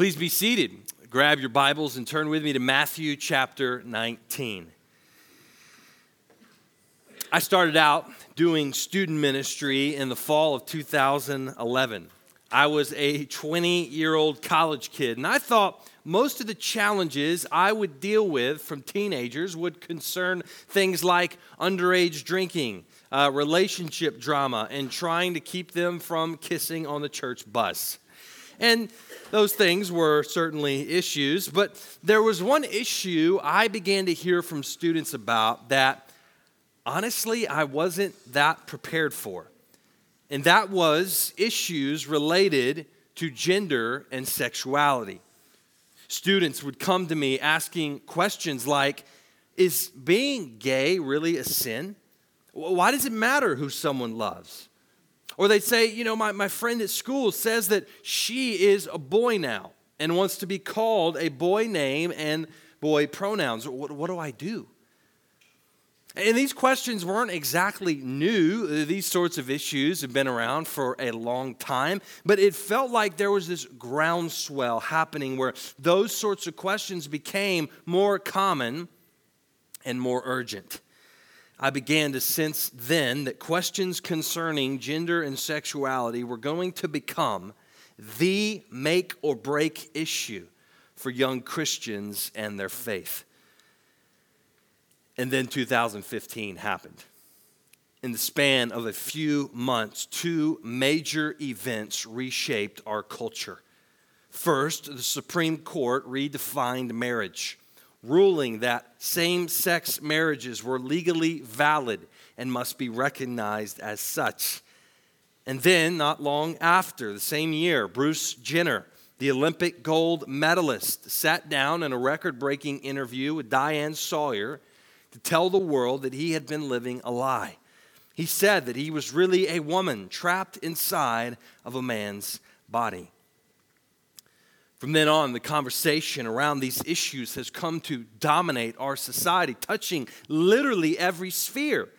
Please be seated. Grab your Bibles and turn with me to Matthew chapter 19. I started out doing student ministry in the fall of 2011. I was a 20 year old college kid, and I thought most of the challenges I would deal with from teenagers would concern things like underage drinking, uh, relationship drama, and trying to keep them from kissing on the church bus. And those things were certainly issues, but there was one issue I began to hear from students about that honestly I wasn't that prepared for. And that was issues related to gender and sexuality. Students would come to me asking questions like Is being gay really a sin? Why does it matter who someone loves? Or they'd say, you know, my, my friend at school says that she is a boy now and wants to be called a boy name and boy pronouns. What, what do I do? And these questions weren't exactly new. These sorts of issues have been around for a long time, but it felt like there was this groundswell happening where those sorts of questions became more common and more urgent. I began to sense then that questions concerning gender and sexuality were going to become the make or break issue for young Christians and their faith. And then 2015 happened. In the span of a few months, two major events reshaped our culture. First, the Supreme Court redefined marriage ruling that same sex marriages were legally valid and must be recognized as such. And then, not long after, the same year, Bruce Jenner, the Olympic gold medalist, sat down in a record breaking interview with Diane Sawyer to tell the world that he had been living a lie. He said that he was really a woman trapped inside of a man's body. From then on, the conversation around these issues has come to dominate our society, touching literally every sphere.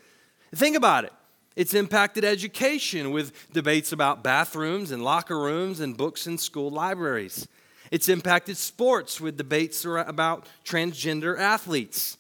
Think about it. It's impacted education with debates about bathrooms and locker rooms and books in school libraries. It's impacted sports with debates about transgender athletes.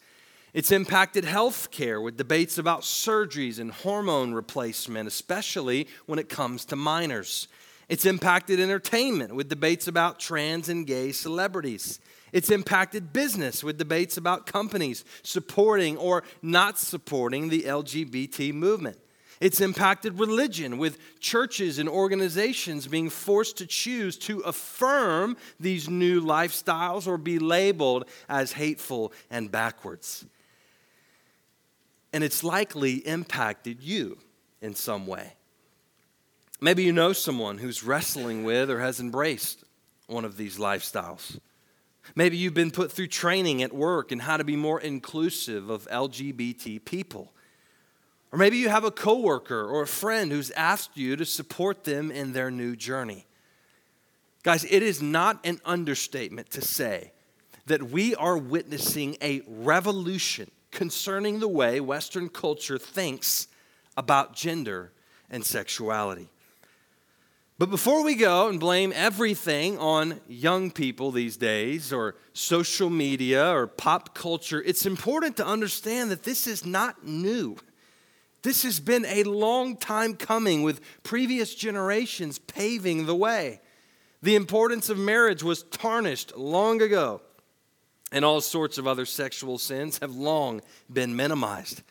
It's impacted healthcare with debates about surgeries and hormone replacement, especially when it comes to minors. It's impacted entertainment with debates about trans and gay celebrities. It's impacted business with debates about companies supporting or not supporting the LGBT movement. It's impacted religion with churches and organizations being forced to choose to affirm these new lifestyles or be labeled as hateful and backwards. And it's likely impacted you in some way. Maybe you know someone who's wrestling with or has embraced one of these lifestyles. Maybe you've been put through training at work in how to be more inclusive of LGBT people. Or maybe you have a coworker or a friend who's asked you to support them in their new journey. Guys, it is not an understatement to say that we are witnessing a revolution concerning the way Western culture thinks about gender and sexuality. But before we go and blame everything on young people these days, or social media, or pop culture, it's important to understand that this is not new. This has been a long time coming with previous generations paving the way. The importance of marriage was tarnished long ago, and all sorts of other sexual sins have long been minimized.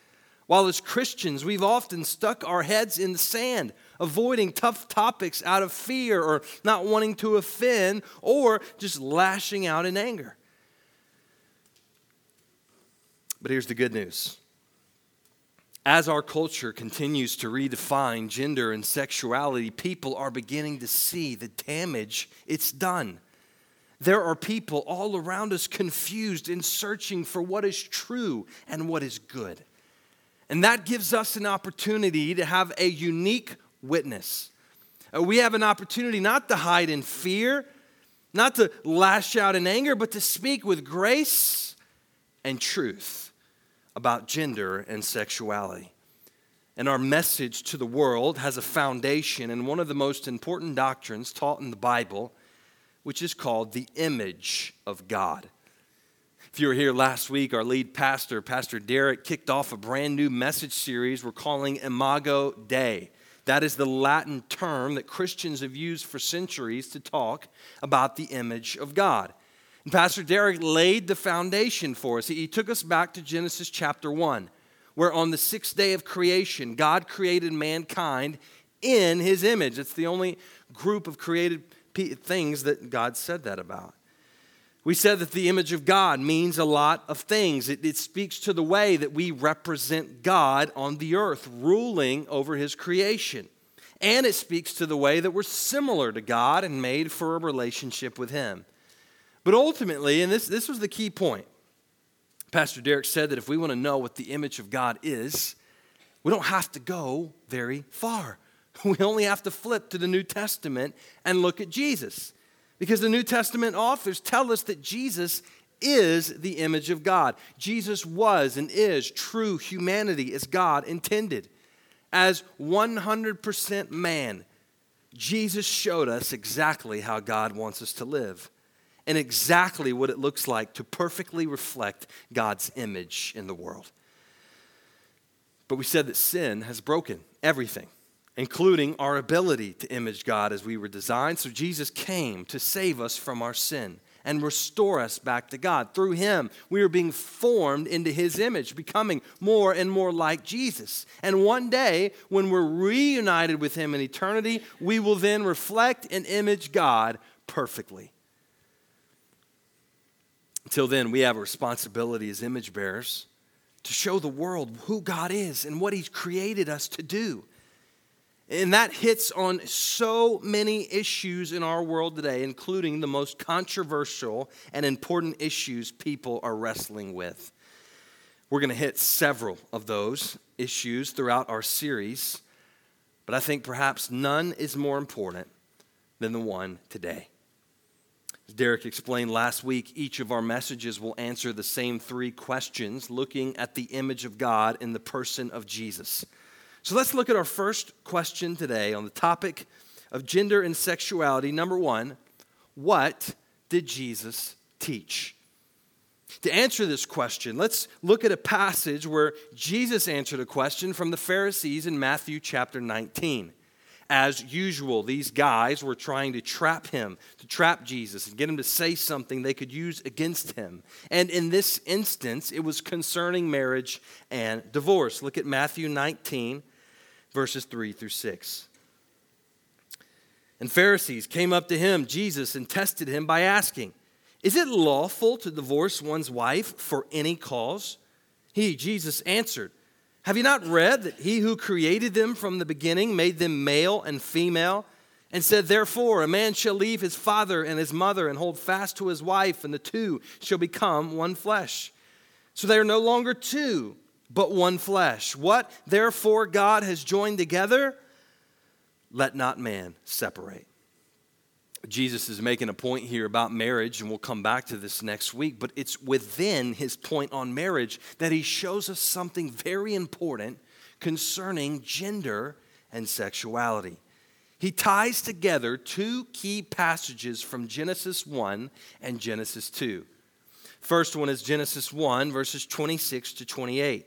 While as Christians, we've often stuck our heads in the sand avoiding tough topics out of fear or not wanting to offend or just lashing out in anger. But here's the good news. As our culture continues to redefine gender and sexuality, people are beginning to see the damage it's done. There are people all around us confused and searching for what is true and what is good. And that gives us an opportunity to have a unique witness. Uh, we have an opportunity not to hide in fear, not to lash out in anger, but to speak with grace and truth about gender and sexuality. And our message to the world has a foundation in one of the most important doctrines taught in the Bible, which is called the image of God. If you were here last week, our lead pastor, Pastor Derek, kicked off a brand new message series we're calling Imago Dei. That is the Latin term that Christians have used for centuries to talk about the image of God. And Pastor Derek laid the foundation for us. He took us back to Genesis chapter 1, where on the sixth day of creation, God created mankind in his image. It's the only group of created things that God said that about. We said that the image of God means a lot of things. It, it, speaks to the way that we represent God on the earth, ruling over his creation. And it speaks to the way that we're similar to God and made for a relationship with him. But ultimately, and this, this was the key point, Pastor Derek said that if we want to know what the image of God is, we don't have to go very far. We only have to flip to the New Testament and look at Jesus. Because the New Testament authors tell us that Jesus is the image of God. Jesus was and is true humanity as God intended. As 100% man, Jesus showed us exactly how God wants us to live and exactly what it looks like to perfectly reflect God's image in the world. But we said that sin has broken everything including our ability to image God as we were designed. So Jesus came to save us from our sin and restore us back to God. Through him, we are being formed into his image, becoming more and more like Jesus. And one day, when we're reunited with him in eternity, we will then reflect and image God perfectly. Until then, we have a responsibility as image bearers to show the world who God is and what he's created us to do. And that hits on so many issues in our world today, including the most controversial and important issues people are wrestling with. We're going to hit several of those issues throughout our series, but I think perhaps none is more important than the one today. As Derek explained last week, each of our messages will answer the same three questions, looking at the image of God in the person of Jesus. So let's look at our first question today on the topic of gender and sexuality. Number one, what did Jesus teach? To answer this question, let's look at a passage where Jesus answered a question from the Pharisees in Matthew chapter 19. As usual, these guys were trying to trap him, to trap Jesus, and get him to say something they could use against him. And in this instance, it was concerning marriage and divorce. Look at Matthew 19, verses 3 through 6. And Pharisees came up to him, Jesus, and tested him by asking, Is it lawful to divorce one's wife for any cause? He, Jesus, answered, Have you not read that he who created them from the beginning made them male and female? And said, Therefore, a man shall leave his father and his mother and hold fast to his wife, and the two shall become one flesh. So they are no longer two but one flesh. What therefore God has joined together, let not man separate. Jesus is making a point here about marriage, and we'll come back to this next week, but it's within his point on marriage that he shows us something very important concerning gender and sexuality. He ties together two key passages from Genesis 1 and Genesis 2. First one is Genesis 1, verses 26 to 28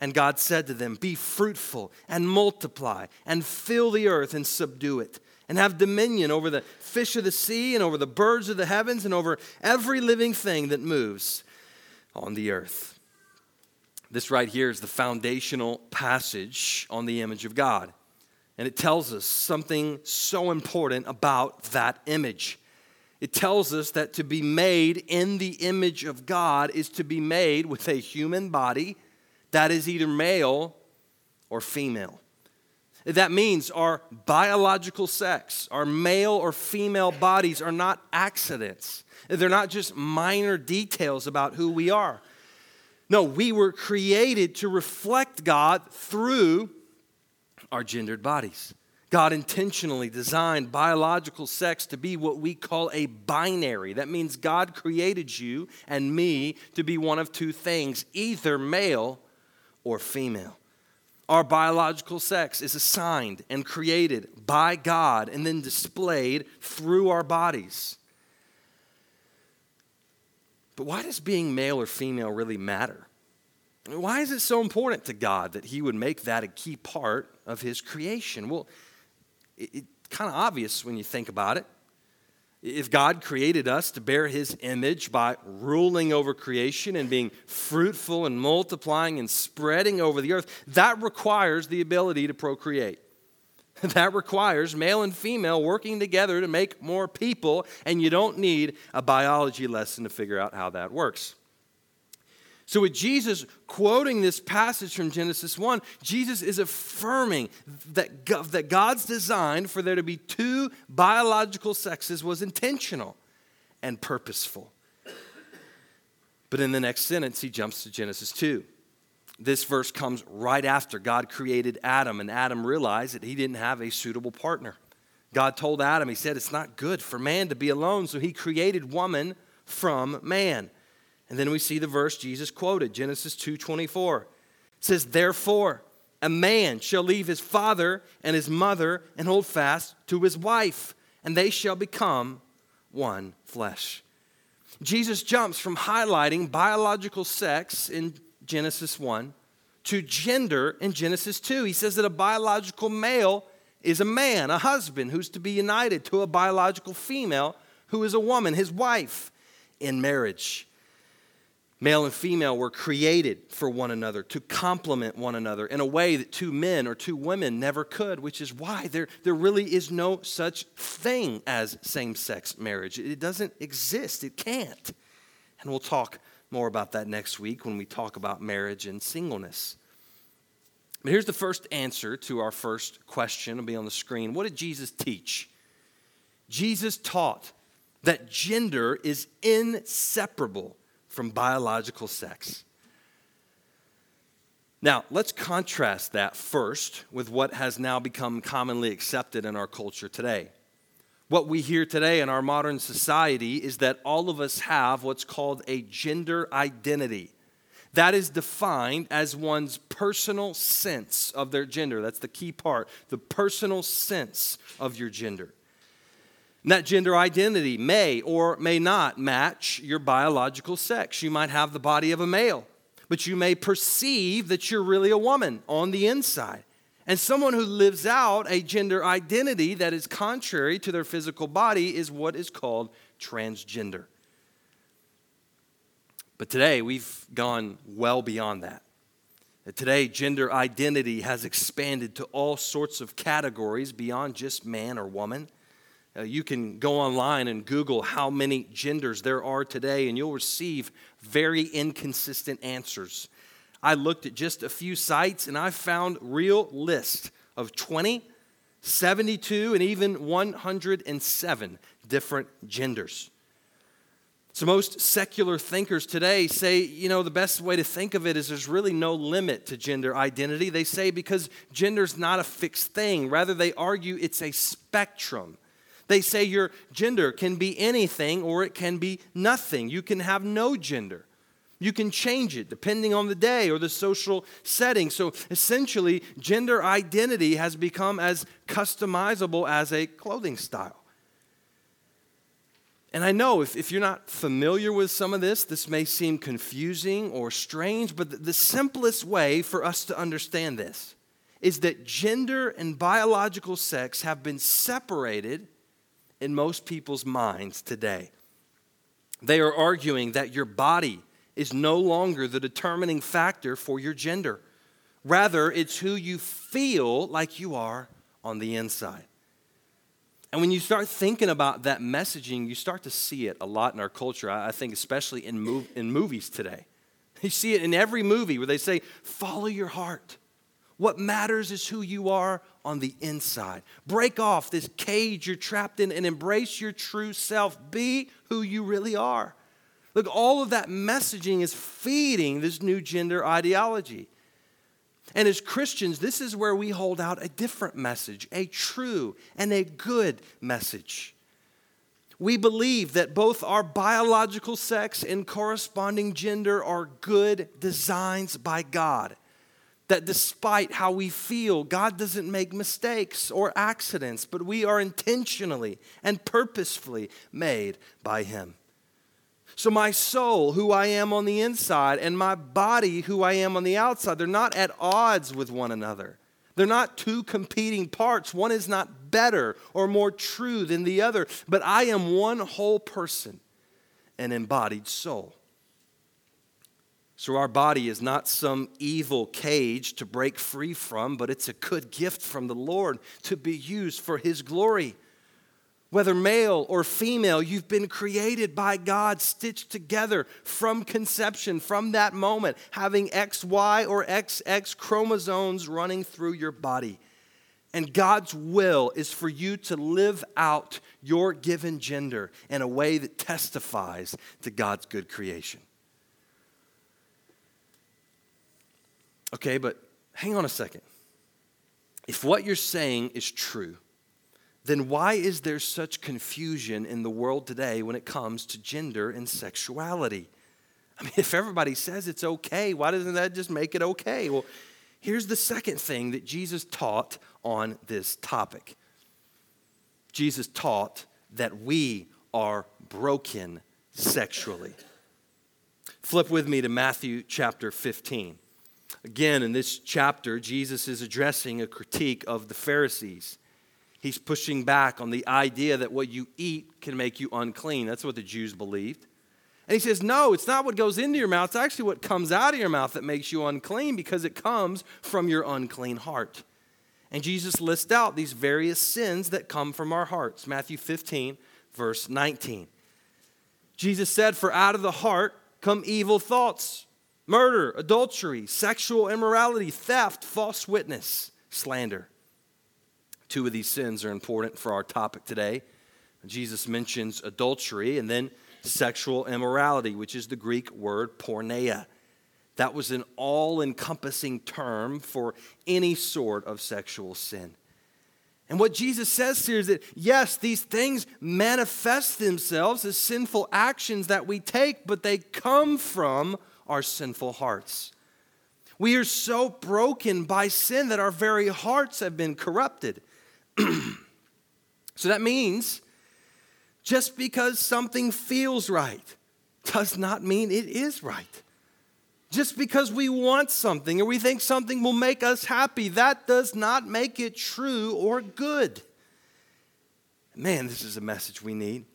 And God said to them, Be fruitful and multiply and fill the earth and subdue it, and have dominion over the fish of the sea and over the birds of the heavens and over every living thing that moves on the earth. This right here is the foundational passage on the image of God. And it tells us something so important about that image. It tells us that to be made in the image of God is to be made with a human body that is either male or female. That means our biological sex, our male or female bodies are not accidents. They're not just minor details about who we are. No, we were created to reflect God through our gendered bodies. God intentionally designed biological sex to be what we call a binary. That means God created you and me to be one of two things either male or female. Our biological sex is assigned and created by God and then displayed through our bodies. But why does being male or female really matter? Why is it so important to God that He would make that a key part of His creation? Well, it's it, kind of obvious when you think about it. If God created us to bear His image by ruling over creation and being fruitful and multiplying and spreading over the earth, that requires the ability to procreate. That requires male and female working together to make more people, and you don't need a biology lesson to figure out how that works. So, with Jesus quoting this passage from Genesis 1, Jesus is affirming that, that God's design for there to be two biological sexes was intentional and purposeful. But in the next sentence, he jumps to Genesis 2. This verse comes right after God created Adam, and Adam realized that he didn't have a suitable partner. God told Adam, He said, It's not good for man to be alone, so he created woman from man. And then we see the verse Jesus quoted, Genesis 2:24. It says, "Therefore, a man shall leave his father and his mother and hold fast to his wife, and they shall become one flesh." Jesus jumps from highlighting biological sex in Genesis 1 to gender in Genesis 2. He says that a biological male is a man, a husband who's to be united to a biological female who is a woman, his wife, in marriage. Male and female were created for one another to complement one another in a way that two men or two women never could, which is why there, there really is no such thing as same sex marriage. It doesn't exist, it can't. And we'll talk more about that next week when we talk about marriage and singleness. But here's the first answer to our first question. It'll be on the screen. What did Jesus teach? Jesus taught that gender is inseparable from biological sex. Now, let's contrast that first with what has now become commonly accepted in our culture today. What we hear today in our modern society is that all of us have what's called a gender identity. That is defined as one's personal sense of their gender. That's the key part, the personal sense of your gender. That gender identity may or may not match your biological sex. You might have the body of a male, but you may perceive that you're really a woman on the inside. And someone who lives out a gender identity that is contrary to their physical body is what is called transgender. But today we've gone well beyond that. Today, gender identity has expanded to all sorts of categories beyond just man or woman. Uh, you can go online and Google how many genders there are today, and you'll receive very inconsistent answers. I looked at just a few sites and I found real lists of 20, 72, and even 107 different genders. So, most secular thinkers today say, you know, the best way to think of it is there's really no limit to gender identity. They say because gender's not a fixed thing, rather, they argue it's a spectrum. They say your gender can be anything or it can be nothing. You can have no gender. You can change it depending on the day or the social setting. So essentially, gender identity has become as customizable as a clothing style. And I know if, if you're not familiar with some of this, this may seem confusing or strange, but the, the simplest way for us to understand this is that gender and biological sex have been separated in most people's minds today. They are arguing that your body is no longer the determining factor for your gender. Rather, it's who you feel like you are on the inside. And when you start thinking about that messaging, you start to see it a lot in our culture. I think, especially in, mov- in movies today. You see it in every movie where they say, follow your heart. What matters is who you are on the inside. Break off this cage you're trapped in and embrace your true self. Be who you really are. Look, all of that messaging is feeding this new gender ideology. And as Christians, this is where we hold out a different message, a true and a good message. We believe that both our biological sex and corresponding gender are good designs by God. That despite how we feel, God doesn't make mistakes or accidents, but we are intentionally and purposefully made by Him. So, my soul, who I am on the inside, and my body, who I am on the outside, they're not at odds with one another. They're not two competing parts. One is not better or more true than the other, but I am one whole person, an embodied soul. So, our body is not some evil cage to break free from, but it's a good gift from the Lord to be used for His glory. Whether male or female, you've been created by God, stitched together from conception, from that moment, having XY or XX chromosomes running through your body. And God's will is for you to live out your given gender in a way that testifies to God's good creation. Okay, but hang on a second. If what you're saying is true, then why is there such confusion in the world today when it comes to gender and sexuality? I mean, if everybody says it's okay, why doesn't that just make it okay? Well, here's the second thing that Jesus taught on this topic Jesus taught that we are broken sexually. Flip with me to Matthew chapter 15. Again, in this chapter, Jesus is addressing a critique of the Pharisees. He's pushing back on the idea that what you eat can make you unclean. That's what the Jews believed. And he says, No, it's not what goes into your mouth. It's actually what comes out of your mouth that makes you unclean because it comes from your unclean heart. And Jesus lists out these various sins that come from our hearts. Matthew 15, verse 19. Jesus said, For out of the heart come evil thoughts, murder, adultery, sexual immorality, theft, false witness, slander. Two of these sins are important for our topic today. Jesus mentions adultery and then sexual immorality, which is the Greek word porneia. That was an all encompassing term for any sort of sexual sin. And what Jesus says here is that, yes, these things manifest themselves as sinful actions that we take, but they come from our sinful hearts. We are so broken by sin that our very hearts have been corrupted. so that means just because something feels right does not mean it is right. Just because we want something or we think something will make us happy, that does not make it true or good. Man, this is a message we need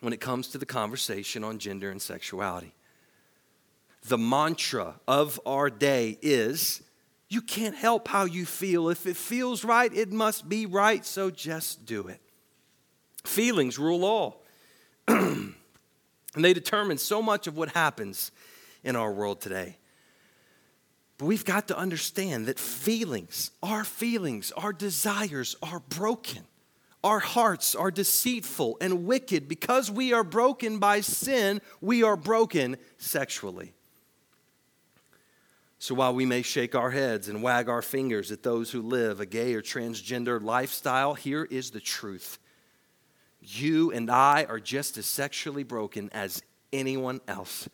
when it comes to the conversation on gender and sexuality. The mantra of our day is you can't help how you feel. If it feels right, it must be right, so just do it. Feelings rule all. and they determine so much of what happens in our world today. But we've got to understand that feelings, our feelings, our desires are broken. Our hearts are deceitful and wicked. Because we are broken by sin, we are broken sexually. So while we may shake our heads and wag our fingers at those who live a gay or transgender lifestyle, here is the truth. You and I are just as sexually broken as anyone else.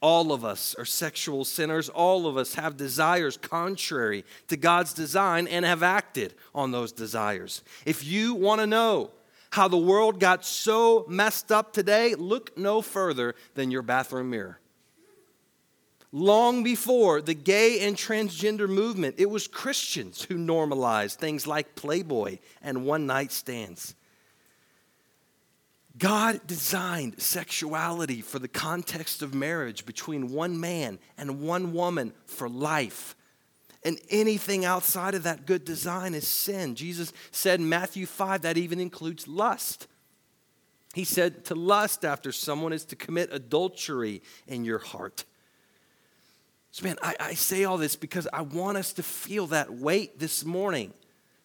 All of us are sexual sinners. All of us have desires contrary to God's design and have acted on those desires. If you want to know how the world got so messed up today, look no further than your bathroom mirror long before the gay and transgender movement, it was Christians who normalized things like Playboy and one night stands. God designed sexuality for the context of marriage between one man and one woman for life. And anything outside of that good design is sin. Jesus said in Matthew 5 that even includes lust. He said to lust after someone is to commit adultery in your heart. So, man, I, I say all this because I want us to feel that weight this morning.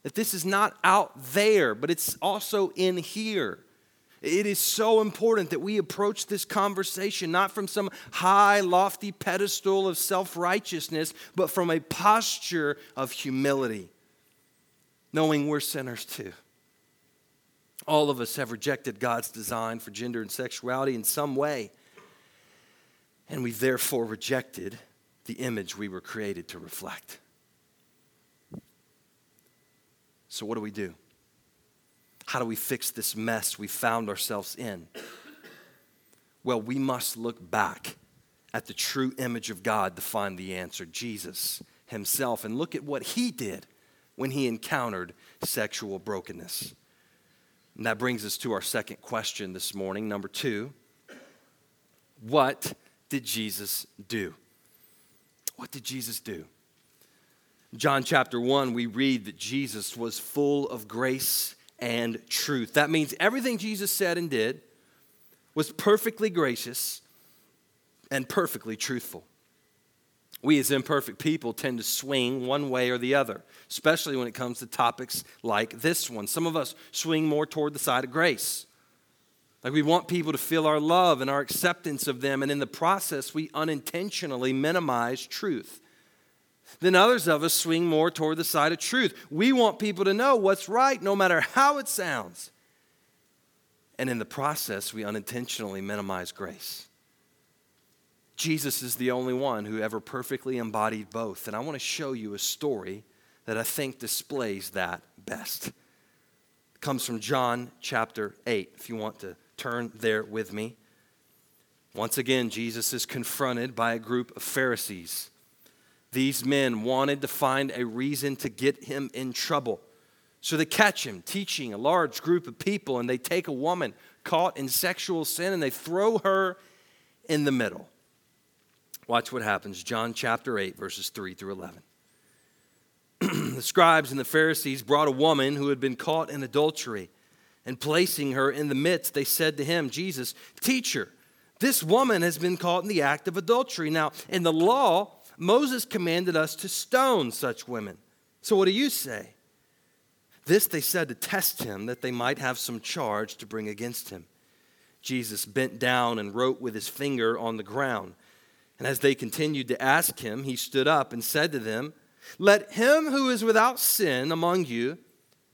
That this is not out there, but it's also in here. It is so important that we approach this conversation not from some high, lofty pedestal of self righteousness, but from a posture of humility, knowing we're sinners too. All of us have rejected God's design for gender and sexuality in some way, and we've therefore rejected the image we were created to reflect. So, what do we do? How do we fix this mess we found ourselves in? Well, we must look back at the true image of God to find the answer Jesus himself and look at what he did when he encountered sexual brokenness. And that brings us to our second question this morning. Number two What did Jesus do? What did Jesus do? John chapter 1, we read that Jesus was full of grace and truth. That means everything Jesus said and did was perfectly gracious and perfectly truthful. We, as imperfect people, tend to swing one way or the other, especially when it comes to topics like this one. Some of us swing more toward the side of grace. Like we want people to feel our love and our acceptance of them, and in the process, we unintentionally minimize truth then others of us swing more toward the side of truth. We want people to know what's right, no matter how it sounds. And in the process, we unintentionally minimize grace. Jesus is the only one who ever perfectly embodied both. And I want to show you a story that I think displays that best. It comes from John chapter 8, if you want to turn there with me. Once again, Jesus is confronted by a group of Pharisees. These men wanted to find a reason to get him in trouble. So they catch him teaching a large group of people, and they take a woman caught in sexual sin and they throw her in the middle. Watch what happens. John chapter 8, verses 3 through 11. the scribes and the Pharisees brought a woman who had been caught in adultery, and placing her in the midst, they said to him, Jesus, teacher, this woman has been caught in the act of adultery. Now, in the law, Moses commanded us to stone such women. So what do you say? This they said to test him, that they might have some charge to bring against him. Jesus bent down and wrote with his finger on the ground. And as they continued to ask him, he stood up and said to them, Let him who is without sin among you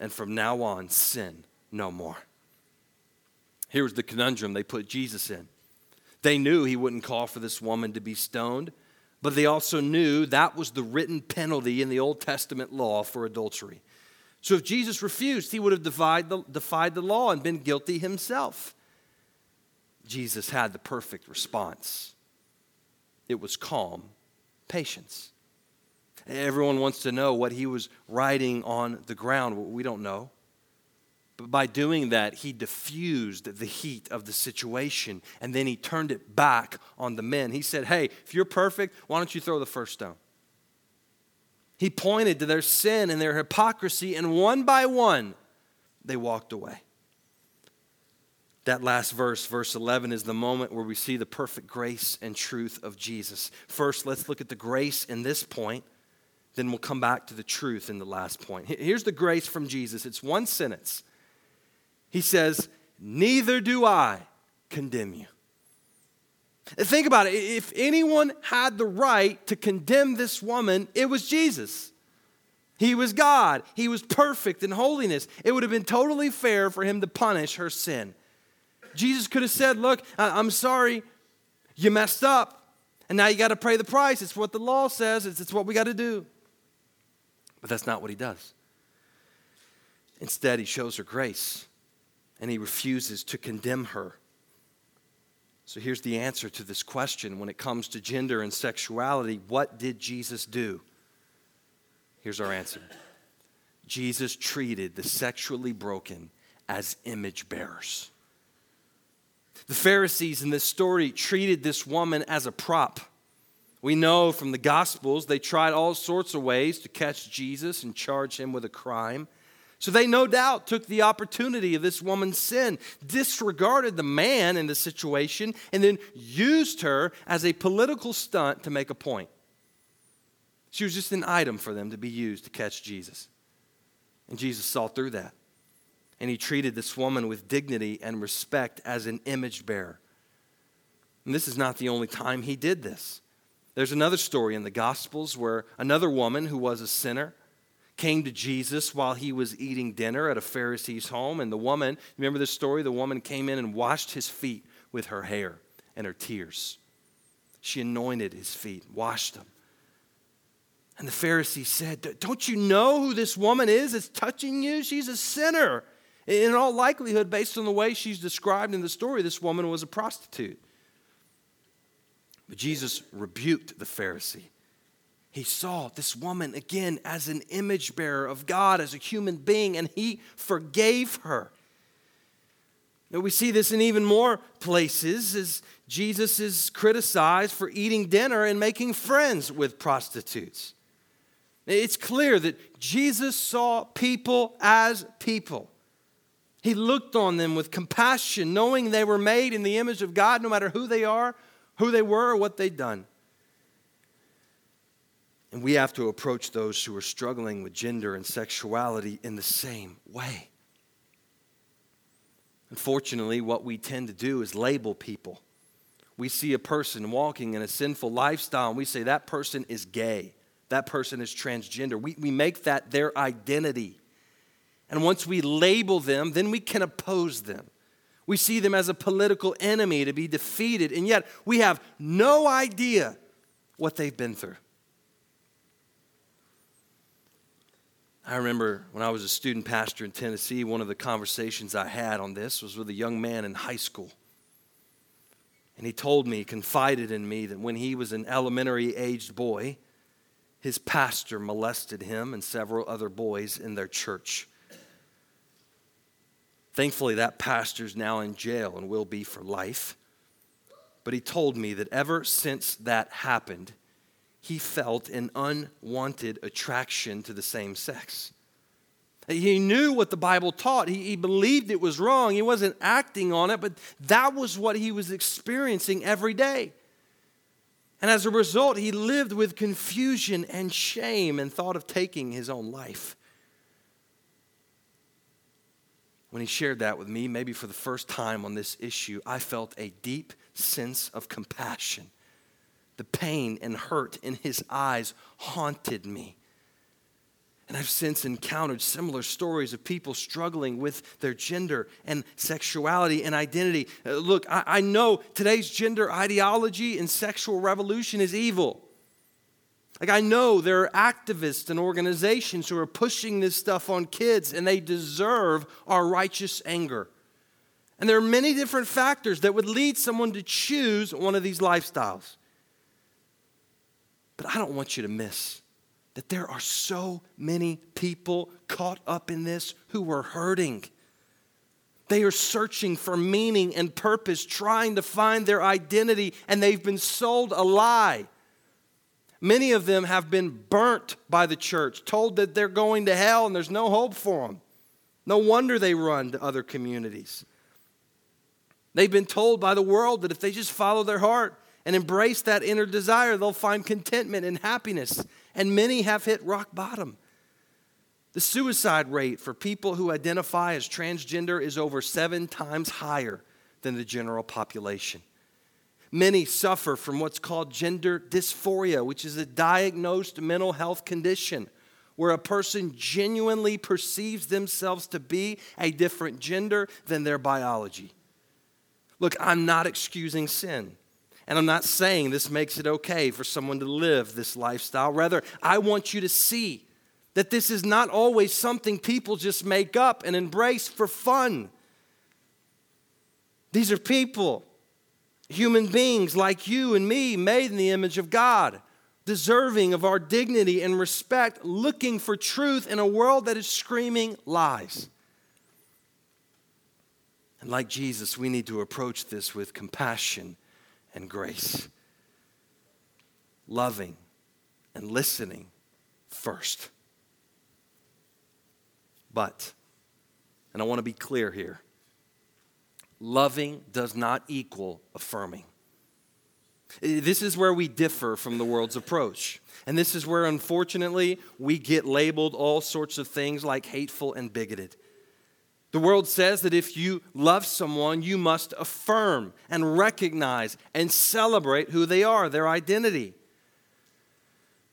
and from now on, sin no more. Here was the conundrum they put Jesus in. They knew he wouldn't call for this woman to be stoned, but they also knew that was the written penalty in the Old Testament law for adultery. So if Jesus refused, he would have defied the, defied the law and been guilty himself. Jesus had the perfect response it was calm patience. Everyone wants to know what he was writing on the ground. We don't know. But by doing that, he diffused the heat of the situation and then he turned it back on the men. He said, Hey, if you're perfect, why don't you throw the first stone? He pointed to their sin and their hypocrisy, and one by one, they walked away. That last verse, verse 11, is the moment where we see the perfect grace and truth of Jesus. First, let's look at the grace in this point, then we'll come back to the truth in the last point. Here's the grace from Jesus it's one sentence he says, Neither do I condemn you. Think about it. If anyone had the right to condemn this woman, it was Jesus. He was God. He was perfect in holiness. It would have been totally fair for him to punish her sin. Jesus could have said, Look, I'm sorry, you messed up, and now you got to pay the price. It's what the law says, it's, what we got to do. But that's not what he does. Instead, he shows her grace and he refuses to condemn her. So here's the answer to this question when it comes to gender and sexuality what did Jesus do? Here's our answer Jesus treated the sexually broken as image bearers. The Pharisees in this story treated this woman as a prop. We know from the Gospels they tried all sorts of ways to catch Jesus and charge him with a crime. So they no doubt took the opportunity of this woman's sin, disregarded the man in the situation, and then used her as a political stunt to make a point. She was just an item for them to be used to catch Jesus. And Jesus saw through that. And he treated this woman with dignity and respect as an image bearer. And this is not the only time he did this. There's another story in the Gospels where another woman who was a sinner came to Jesus while he was eating dinner at a Pharisee's home. And the woman, remember this story? The woman came in and washed his feet with her hair and her tears. She anointed his feet, washed them. And the Pharisee said, Don't you know who this woman is that's touching you? She's a sinner. In all likelihood, based on the way she's described in the story, this woman was a prostitute. But Jesus rebuked the Pharisee. He saw this woman again as an image bearer of God, as a human being, and he forgave her. Now, we see this in even more places as Jesus is criticized for eating dinner and making friends with prostitutes. It's clear that Jesus saw people as people. He looked on them with compassion, knowing they were made in the image of God, no matter who they are who they were or what they'd done. And we have to approach those who are struggling with gender and sexuality in the same way. Unfortunately, what we tend to do is label people. We see a person walking in a sinful lifestyle and we say that person is gay, that person is transgender. We, we make that their identity. And once we label them, then we can oppose them. We see them as a political enemy to be defeated, and yet we have no idea what they've been through. I remember when I was a student pastor in Tennessee, one of the conversations I had on this was with a young man in high school. And he told me, confided in me, that when he was an elementary aged boy, his pastor molested him and several other boys in their church. Thankfully, that pastor's now in jail and will be for life. But he told me that ever since that happened, he felt an unwanted attraction to the same sex. He knew what the Bible taught. He, he, believed it was wrong. He wasn't acting on it, but that was what he was experiencing every day. And as a result, he lived with confusion and shame and thought of taking his own life. When he shared that with me, maybe for the first time on this issue, I felt a deep sense of compassion. The pain and hurt in his eyes haunted me. And I've since encountered similar stories of people struggling with their gender and sexuality and identity. Uh, look, I, I know today's gender ideology and sexual revolution is evil. Like, I know there are activists and organizations who are pushing this stuff on kids, and they deserve our righteous anger. And there are many different factors that would lead someone to choose one of these lifestyles. But I don't want you to miss that there are so many people caught up in this who are hurting. They are searching for meaning and purpose, trying to find their identity, and they've been sold a lie. Many of them have been burnt by the church, told that they're going to hell and there's no hope for them. No wonder they run to other communities. They've been told by the world that if they just follow their heart and embrace that inner desire, they'll find contentment and happiness. And many have hit rock bottom. The suicide rate for people who identify as transgender is over seven times higher than the general population. Many suffer from what's called gender dysphoria, which is a diagnosed mental health condition where a person genuinely perceives themselves to be a different gender than their biology. Look, I'm not excusing sin. And I'm not saying this makes it okay for someone to live this lifestyle. Rather, I want you to see that this is not always something people just make up and embrace for fun. These are people human beings like you and me, made in the image of God, deserving of our dignity and respect, looking for truth in a world that is screaming lies. And like Jesus, we need to approach this with compassion and grace, loving and listening first. But, and I want to be clear here loving does not equal affirming. This is where we differ from the world's approach. And this is where, unfortunately, we get labeled all sorts of things like hateful and bigoted. The world says that if you love someone, you must affirm and recognize and celebrate who they are, their identity.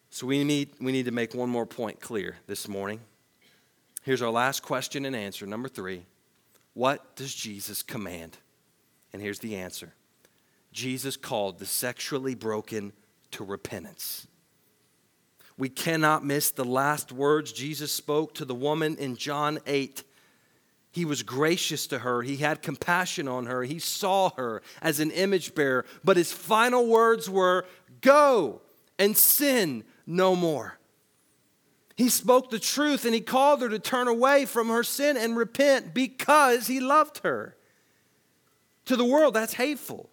So we need, we need to make one more point clear this morning. Here's our last question and answer. Number three What does Jesus command? And here's the answer Jesus called the sexually broken to repentance. We cannot miss the last words Jesus spoke to the woman in John 8. He was gracious to her. He had compassion on her. He saw her as an image bearer. But his final words were Go and sin no more. He spoke the truth and he called her to turn away from her sin and repent because he loved her. To the world, that's hateful.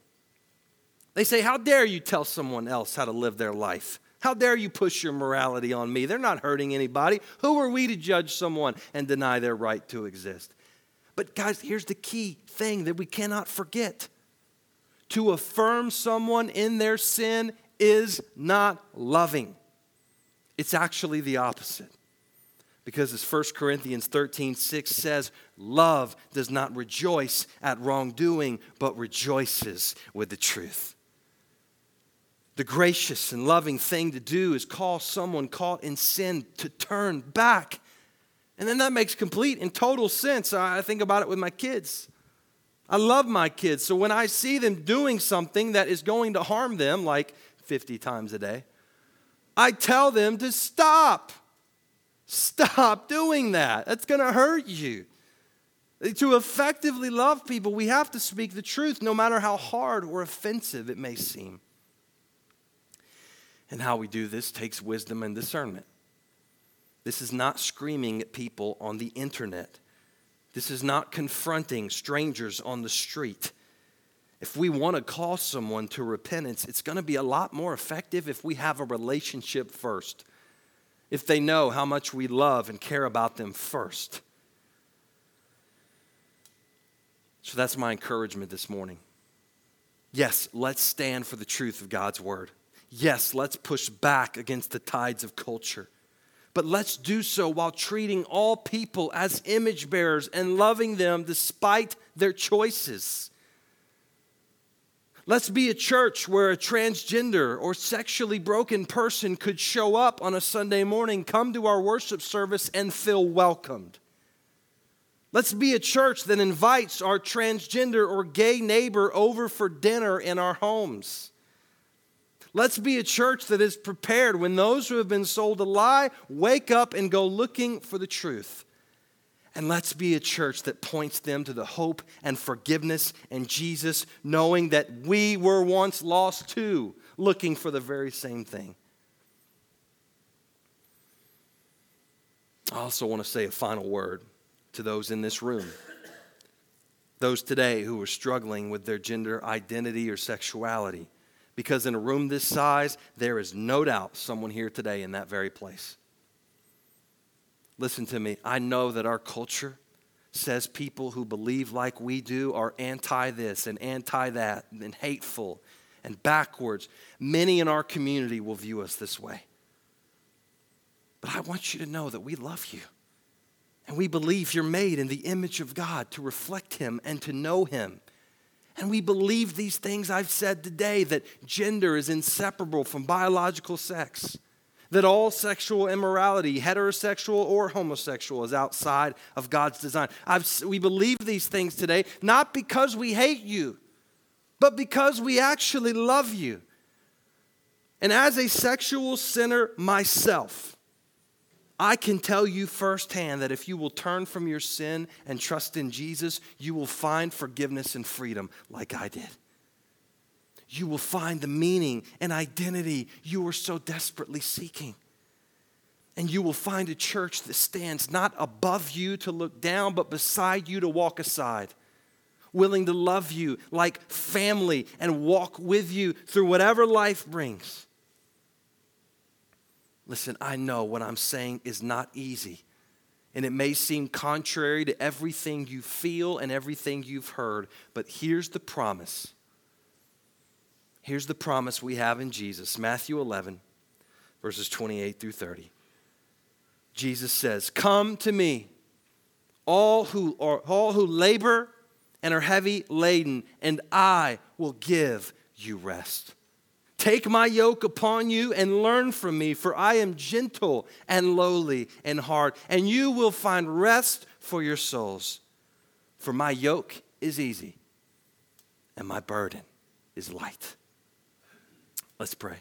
They say, How dare you tell someone else how to live their life? How dare you push your morality on me? They're not hurting anybody. Who are we to judge someone and deny their right to exist? But, guys, here's the key thing that we cannot forget to affirm someone in their sin is not loving, it's actually the opposite. Because as 1 Corinthians 13 6 says, love does not rejoice at wrongdoing, but rejoices with the truth. The gracious and loving thing to do is call someone caught in sin to turn back and then that makes complete and total sense. I think about it with my kids. I love my kids. So when I see them doing something that is going to harm them, like 50 times a day, I tell them to stop. Stop doing that. That's going to hurt you. To effectively love people, we have to speak the truth, no matter how hard or offensive it may seem. And how we do this takes wisdom and discernment. This is not screaming at people on the internet. This is not confronting strangers on the street. If we want to call someone to repentance, it's going to be a lot more effective if we have a relationship first. If they know how much we love and care about them first. So that's my encouragement this morning. Yes, let's stand for the truth of God's word. Yes, let's push back against the tides of culture but let's do so while treating all people as image bearers and loving them despite their choices. Let's be a church where a transgender or sexually broken person could show up on a Sunday morning, come to our worship service, and feel welcomed. Let's be a church that invites our transgender or gay neighbor over for dinner in our homes. Let's be a church that is prepared when those who have been sold a lie wake up and go looking for the truth. And let's be a church that points them to the hope and forgiveness in Jesus, knowing that we were once lost too, looking for the very same thing. I also want to say a final word to those in this room. Those today who are struggling with their gender identity or sexuality. Because in a room this size, there is no doubt someone here today in that very place. Listen to me. I know that our culture says people who believe like we do are anti this and anti that and hateful and backwards. Many in our community will view us this way. But I want you to know that we love you. And we believe you're made in the image of God to reflect Him and to know Him. And we believe these things I've said today that gender is inseparable from biological sex, that all sexual immorality, heterosexual or homosexual, is outside of God's design. I've, we believe these things today not because we hate you, but because we actually love you. And as a sexual sinner myself, I can tell you firsthand that if you will turn from your sin and trust in Jesus, you will find forgiveness and freedom like I did. You will find the meaning and identity you were so desperately seeking. And you will find a church that stands not above you to look down, but beside you to walk aside. willing to love you like family and walk with you through whatever life brings. Listen, I know what I'm saying is not easy, and it may seem contrary to everything you feel and everything you've heard, but here's the promise. Here's the promise we have in Jesus Matthew 11, verses 28 through 30. Jesus says, Come to me, all who, are, all who labor and are heavy laden, and I will give you rest. Take my yoke upon you and learn from me, for I am gentle and lowly in heart, and you will find rest for your souls. For my yoke is easy and my burden is light. Let's pray.